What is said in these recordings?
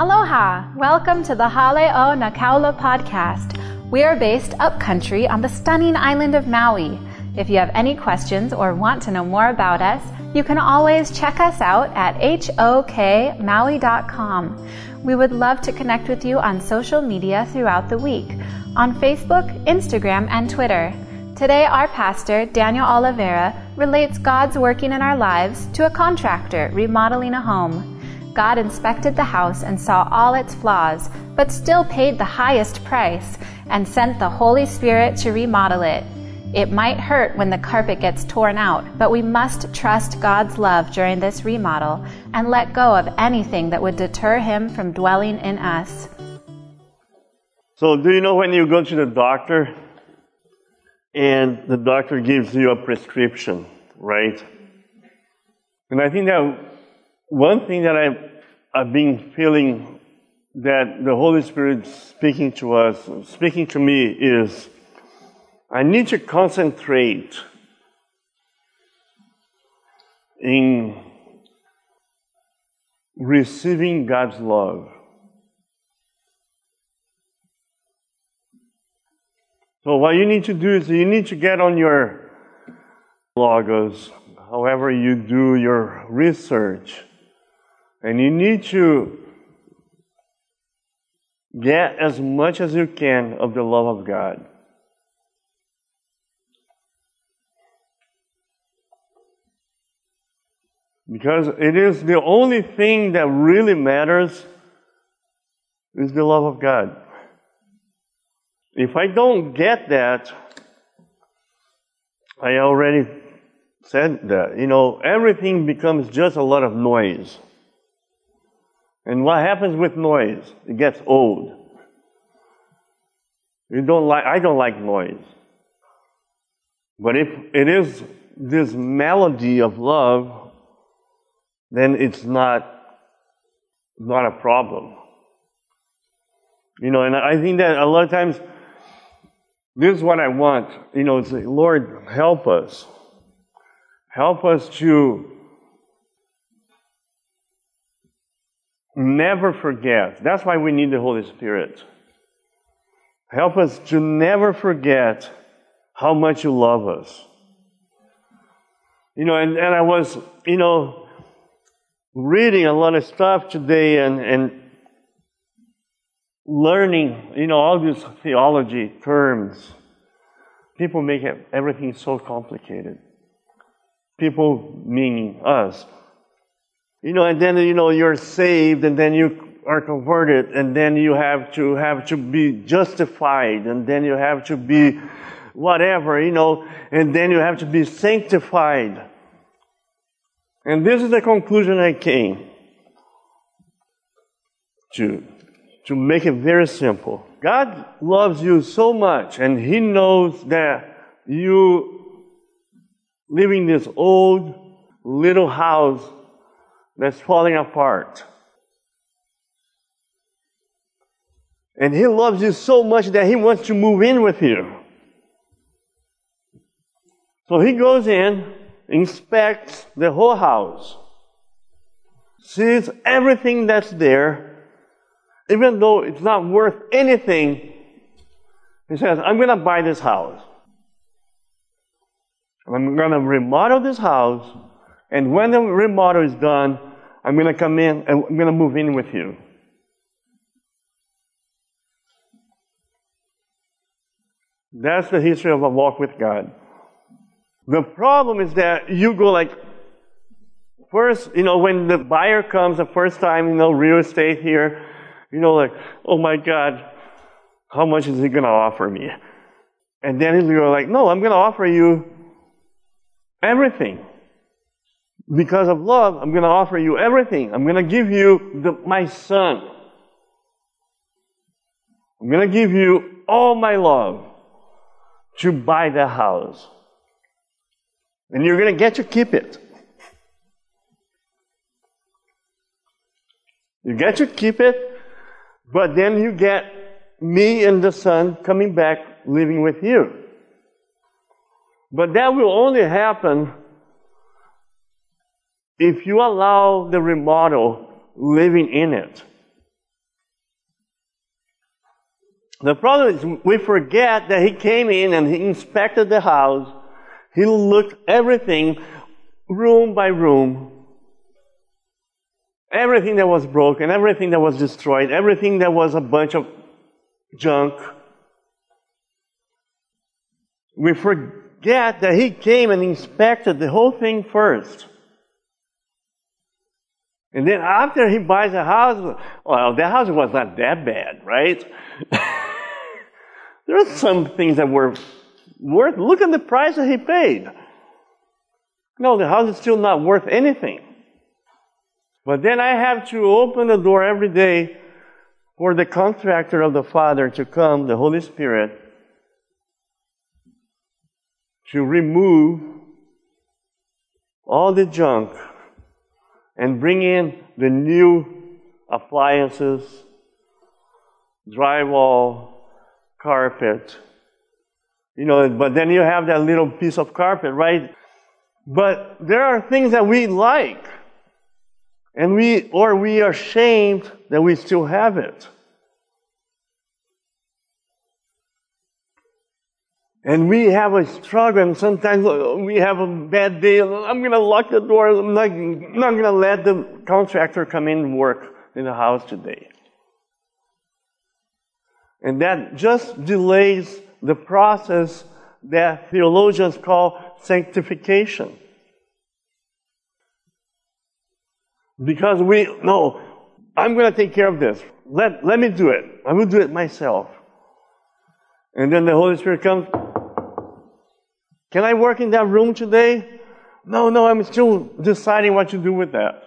Aloha! Welcome to the Hale O Kaula podcast. We are based upcountry on the stunning island of Maui. If you have any questions or want to know more about us, you can always check us out at hokmaui.com. We would love to connect with you on social media throughout the week on Facebook, Instagram, and Twitter. Today, our pastor, Daniel Oliveira, relates God's working in our lives to a contractor remodeling a home. God inspected the house and saw all its flaws, but still paid the highest price and sent the Holy Spirit to remodel it. It might hurt when the carpet gets torn out, but we must trust God's love during this remodel and let go of anything that would deter Him from dwelling in us. So, do you know when you go to the doctor and the doctor gives you a prescription, right? And I think that one thing that I've, I've been feeling that the Holy Spirit speaking to us, speaking to me is I need to concentrate in receiving God's love. So, what you need to do is you need to get on your Logos, however, you do your research, and you need to get as much as you can of the love of God. Because it is the only thing that really matters is the love of God. If I don't get that, I already said that, you know, everything becomes just a lot of noise. And what happens with noise? It gets old. You don't like, I don't like noise. But if it is this melody of love, then it's not, not a problem. You know, and I think that a lot of times, this is what I want. You know, say, Lord, help us. Help us to never forget. That's why we need the Holy Spirit. Help us to never forget how much you love us. You know, and, and I was, you know, reading a lot of stuff today and, and learning, you know, all these theology terms. People make everything so complicated. People meaning us. You know, and then, you know, you're saved and then you are converted and then you have to have to be justified and then you have to be whatever, you know, and then you have to be sanctified. And this is the conclusion I came to, to make it very simple. God loves you so much and He knows that you live in this old little house that's falling apart. And He loves you so much that He wants to move in with you. So He goes in, inspects the whole house, sees everything that's there, even though it's not worth anything. He says, I'm going to buy this house. I'm going to remodel this house. And when the remodel is done, I'm going to come in and I'm going to move in with you. That's the history of a walk with God. The problem is that you go like, first, you know, when the buyer comes the first time, you know, real estate here, you know, like, oh my God, how much is he going to offer me? And then to go like, no, I'm going to offer you everything because of love, I'm going to offer you everything. I'm going to give you the, my son. I'm going to give you all my love to buy the house. And you're going to get to keep it. You get to keep it, but then you get me and the son coming back living with you. But that will only happen if you allow the remodel living in it. The problem is we forget that he came in and he inspected the house. He looked everything, room by room. Everything that was broken, everything that was destroyed, everything that was a bunch of junk. We forget that he came and inspected the whole thing first. And then after he buys a house, well, the house was not that bad, right? there are some things that were worth, look at the price that he paid. No, the house is still not worth anything. But then I have to open the door every day for the contractor of the Father to come, the Holy Spirit, to remove all the junk and bring in the new appliances, drywall, carpet. You know, but then you have that little piece of carpet, right? But there are things that we like. And we, or we are ashamed that we still have it. And we have a struggle, and sometimes uh, we have a bad day. I'm going to lock the door. I'm not, not going to let the contractor come in and work in the house today. And that just delays the process that theologians call sanctification. Because we, no, I'm going to take care of this. Let, let me do it. I will do it myself. And then the Holy Spirit comes, can I work in that room today? No, no, I'm still deciding what to do with that.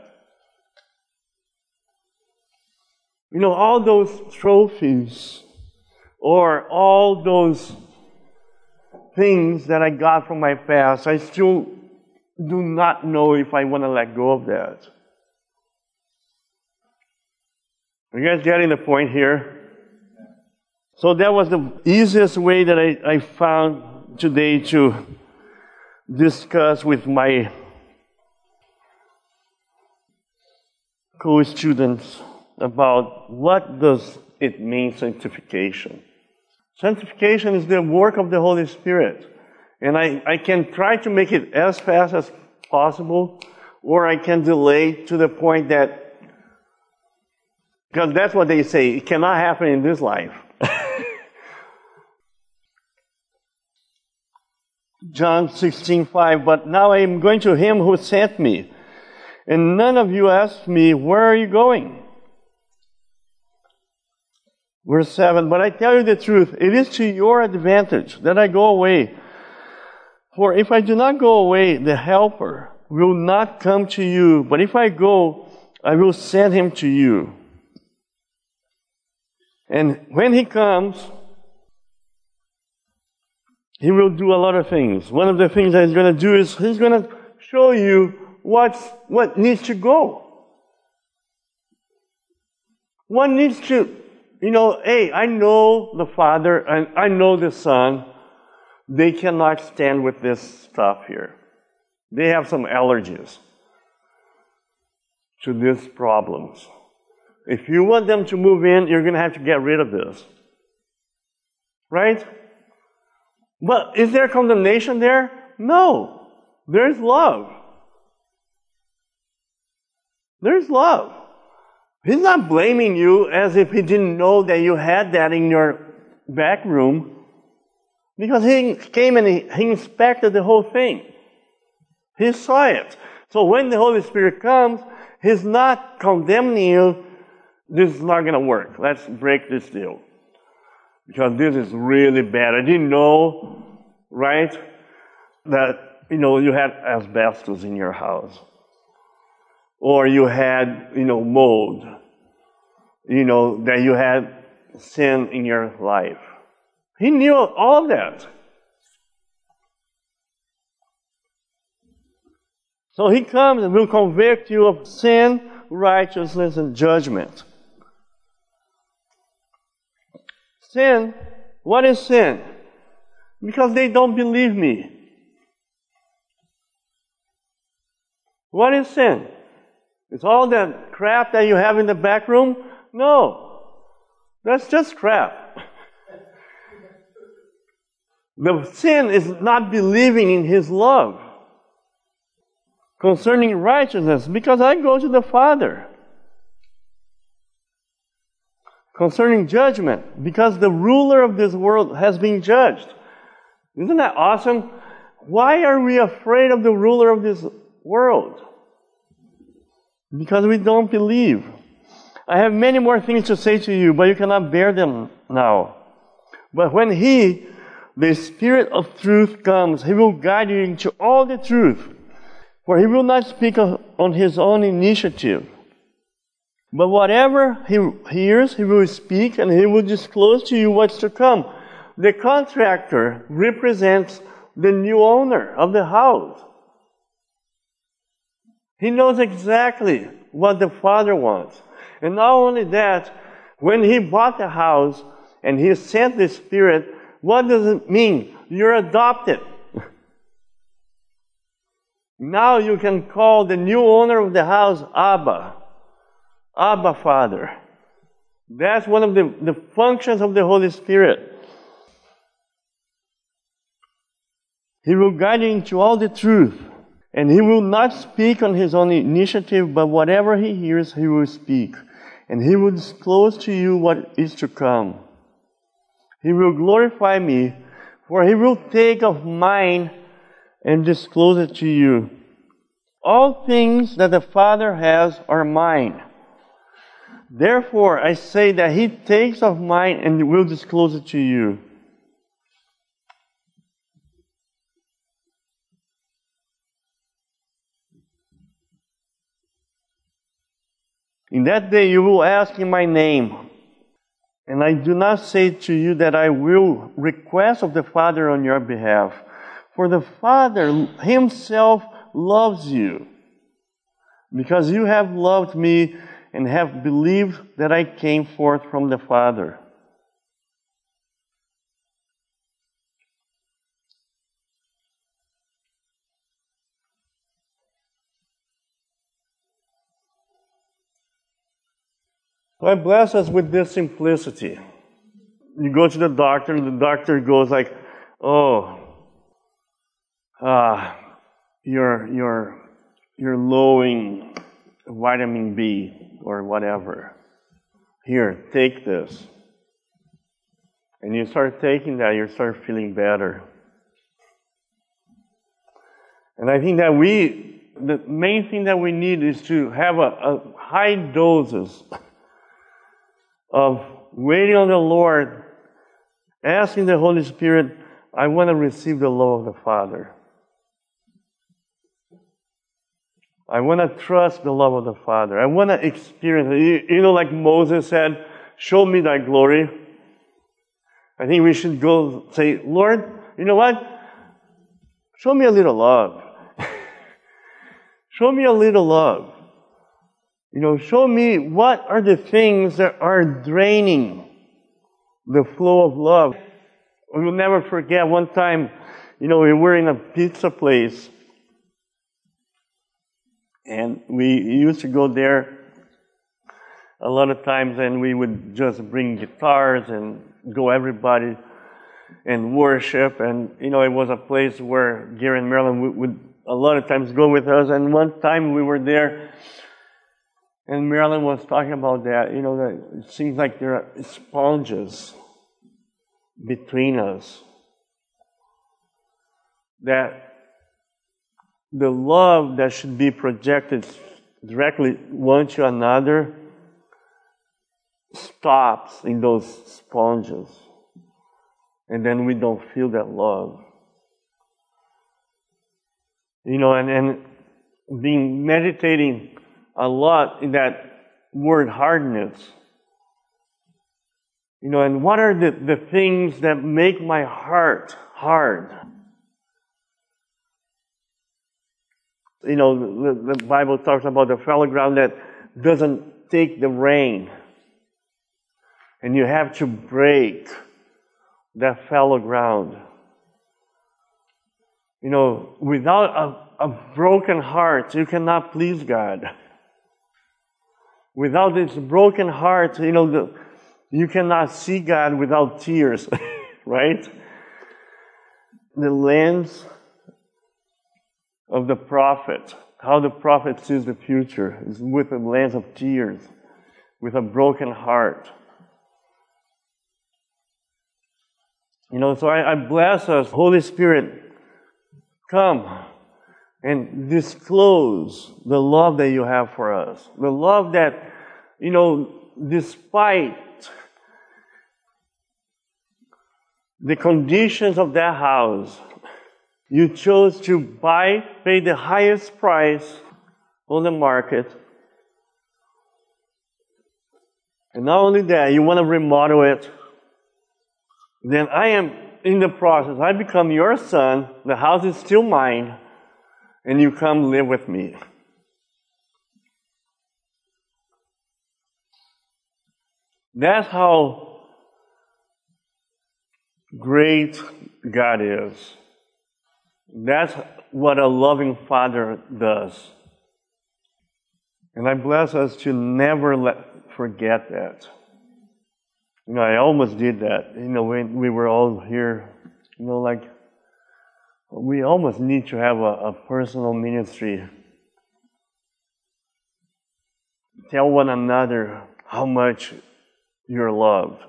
You know, all those trophies or all those things that I got from my past, I still do not know if I want to let go of that. Are you guys getting the point here? So that was the easiest way that I, I found today to discuss with my co-students about what does it mean sanctification. Sanctification is the work of the Holy Spirit. And I, I can try to make it as fast as possible, or I can delay to the point that, because that's what they say, it cannot happen in this life. John 16, 5, but now I am going to him who sent me. And none of you asked me, where are you going? Verse 7, but I tell you the truth, it is to your advantage that I go away. For if I do not go away, the helper will not come to you, but if I go, I will send him to you. And when he comes, he will do a lot of things. One of the things that he's going to do is he's going to show you what's, what needs to go. What needs to, you know, hey, I know the Father and I know the Son. They cannot stand with this stuff here. They have some allergies to these problems. If you want them to move in, you're going to have to get rid of this. Right? But is there condemnation there? No. There's love. There's love. He's not blaming you as if he didn't know that you had that in your back room. Because he came and he, he inspected the whole thing. He saw it. So when the Holy Spirit comes, he's not condemning you. This is not going to work. Let's break this deal because this is really bad. I didn't know, right, that, you know, you had asbestos in your house. Or you had, you know, mold. You know, that you had sin in your life. He knew all that. So he comes and will convict you of sin, righteousness, and judgment. Sin. What is sin? Because they don't believe me. What is sin? It's all that crap that you have in the back room? No. That's just crap. The sin is not believing in His love. Concerning righteousness, because I go to the Father. Concerning judgment, because the ruler of this world has been judged. Isn't that awesome? Why are we afraid of the ruler of this world? Because we don't believe. I have many more things to say to you, but you cannot bear them now. But when He, the Spirit of truth, comes, He will guide you into all the truth. For He will not speak on His own initiative. But whatever He hears, He will speak and He will disclose to you what's to come. The contractor represents the new owner of the house. He knows exactly what the Father wants. And not only that, when he bought the house and he sent the Spirit, what does it mean? You're adopted. now you can call the new owner of the house Abba. Abba Father. That's one of the, the functions of the Holy Spirit. He will guide you into all the truth. And he will not speak on his own initiative, but whatever he hears, he will speak and he will disclose to you what is to come. He will glorify me, for he will take of mine and disclose it to you. All things that the Father has are mine. Therefore, I say that he takes of mine and will disclose it to you. In that day you will ask in my name. And I do not say to you that I will request of the Father on your behalf. For the Father himself loves you. Because you have loved me and have believed that I came forth from the Father. God bless us with this simplicity. You go to the doctor, and the doctor goes like, "Oh, ah, you're you're you're lowing vitamin B or whatever. Here, take this." And you start taking that, you start feeling better. And I think that we, the main thing that we need is to have a, a high doses of waiting on the Lord, asking the Holy Spirit, I want to receive the love of the Father. I want to trust the love of the Father. I want to experience it. You, know, like Moses said, Show me thy glory. I think we should go say, Lord, you know what? Show me a little love. Show me a little love. You know, show me what are the things that are draining the flow of love. We will never forget one time, you know, we were in a pizza place and we used to go there a lot of times and we would just bring guitars and go everybody and worship and you know it was a place where Gary and Marilyn would, would a lot of times go with us and one time we were there and Marilyn was talking about that, you know, that it seems like there are sponges between us. That the love that should be projected directly one to another stops in those sponges. And then we don't feel that love. You know, and, and being meditating a lot in that word hardness. You know, and what are the, the things that make my heart hard? You know, the, the Bible talks about the fallow ground that doesn't take the rain. And you have to break that fallow ground. You know, without a, a broken heart, you cannot please God. Without this broken heart, you know, the, you cannot see God without tears, right? the lens of the prophet, how the prophet sees the future, is with a lens of tears, with a broken heart. You know, so I, I bless us, Holy Spirit, come and disclose the love that you have for us. The love that, you know, despite the conditions of that house, you chose to buy, pay the highest price on the market. And not only that, you want to remodel it. Then I am in the process. I become your son. The house is still mine and you come live with me. That's how great God is. That's what a loving father does. And I bless us to never let forget that. You know, I almost did that. You know, when we were all here, you know, like we almost need to have a, a personal ministry. Tell one another how much you're loved.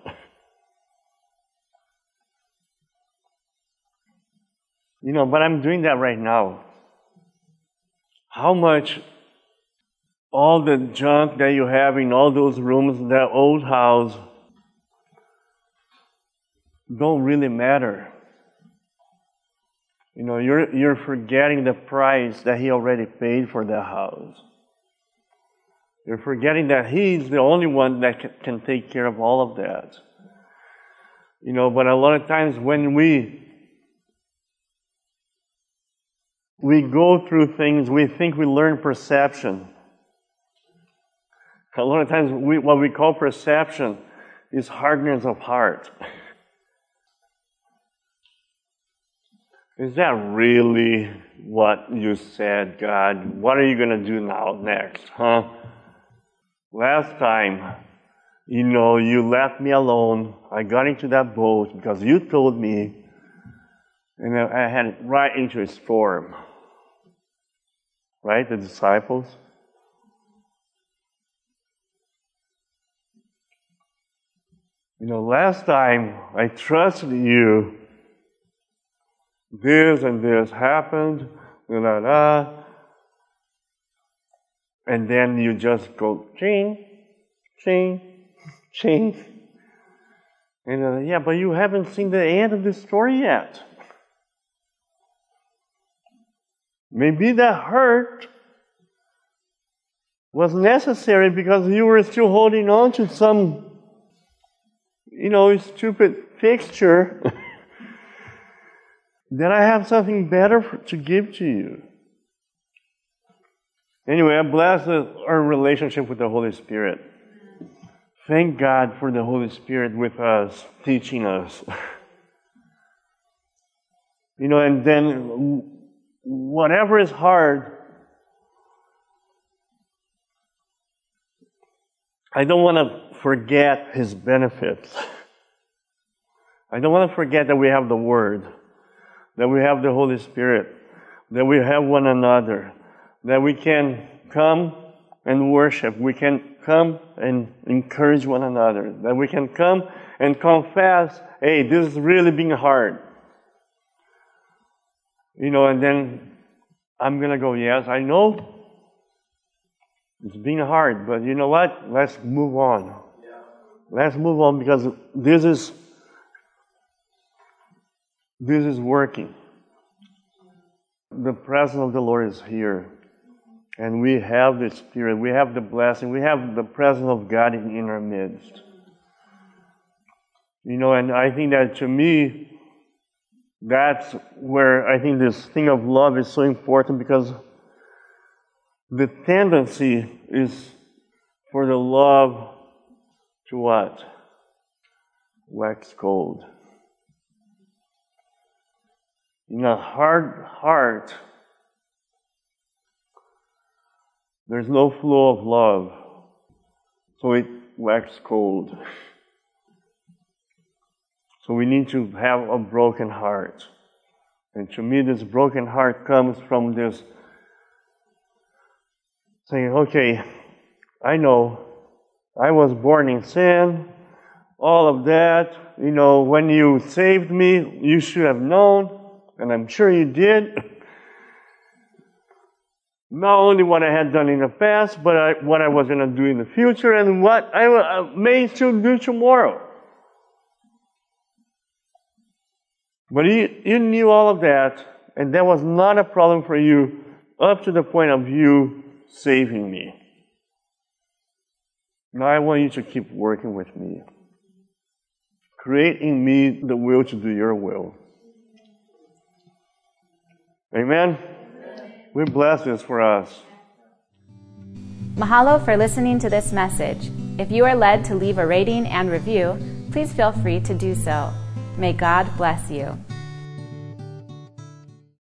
You know, but I'm doing that right now. How much all the junk that you have in all those rooms, that old house, don't really matter. You know, you're, you're forgetting the price that He already paid for that house. You're forgetting that He's the only one that can take care of all of that. You know, but a lot of times when we we go through things, we think we learn perception. A lot of times, we, what we call perception is hardness of heart. Is that really what you said, God? What are you going to do now, next, huh? Last time, you know, you left me alone. I got into that boat because you told me, and I had right interest for him. Right? The disciples. You know, last time I trusted you this and this happened, da da da. And then you just go ching, ching, ching. And uh, yeah, but you haven't seen the end of this story yet. Maybe that hurt was necessary because you were still holding on to some, you know, stupid fixture. then I have something better for, to give to you. Anyway, I bless our relationship with the Holy Spirit. Thank God for the Holy Spirit with us, teaching us. you know, and then whatever is hard, I don't want to forget His benefits. I don't want to forget that we have the Word that we have the Holy Spirit, that we have one another, that we can come and worship, we can come and encourage one another, that we can come and confess, hey, this is really being hard. You know, and then I'm going to go, yes, I know it's been hard, but you know what? Let's move on. Let's move on because this is this is working. The presence of the Lord is here. And we have the Spirit, we have the blessing, we have the presence of God in, in our midst. You know, and I think that to me, that's where I think this thing of love is so important because the tendency is for the love to what? Wax cold. In a hard heart, there's no flow of love, so it waxes cold. So we need to have a broken heart. And to me, this broken heart comes from this saying, okay, I know I was born in sin, all of that. You know, when you saved me, you should have known, and I'm sure you did. Not only what I had done in the past, but I, what I was going to do in the future, and what I, may still do tomorrow. But you, you knew all of that, and that was not a problem for you up to the point of you saving me. Now I want you to keep working with me. Create in me the will to do your will. Amen? We bless this for us. Mahalo for listening to this message. If you are led to leave a rating and review, please feel free to do so. May God bless you.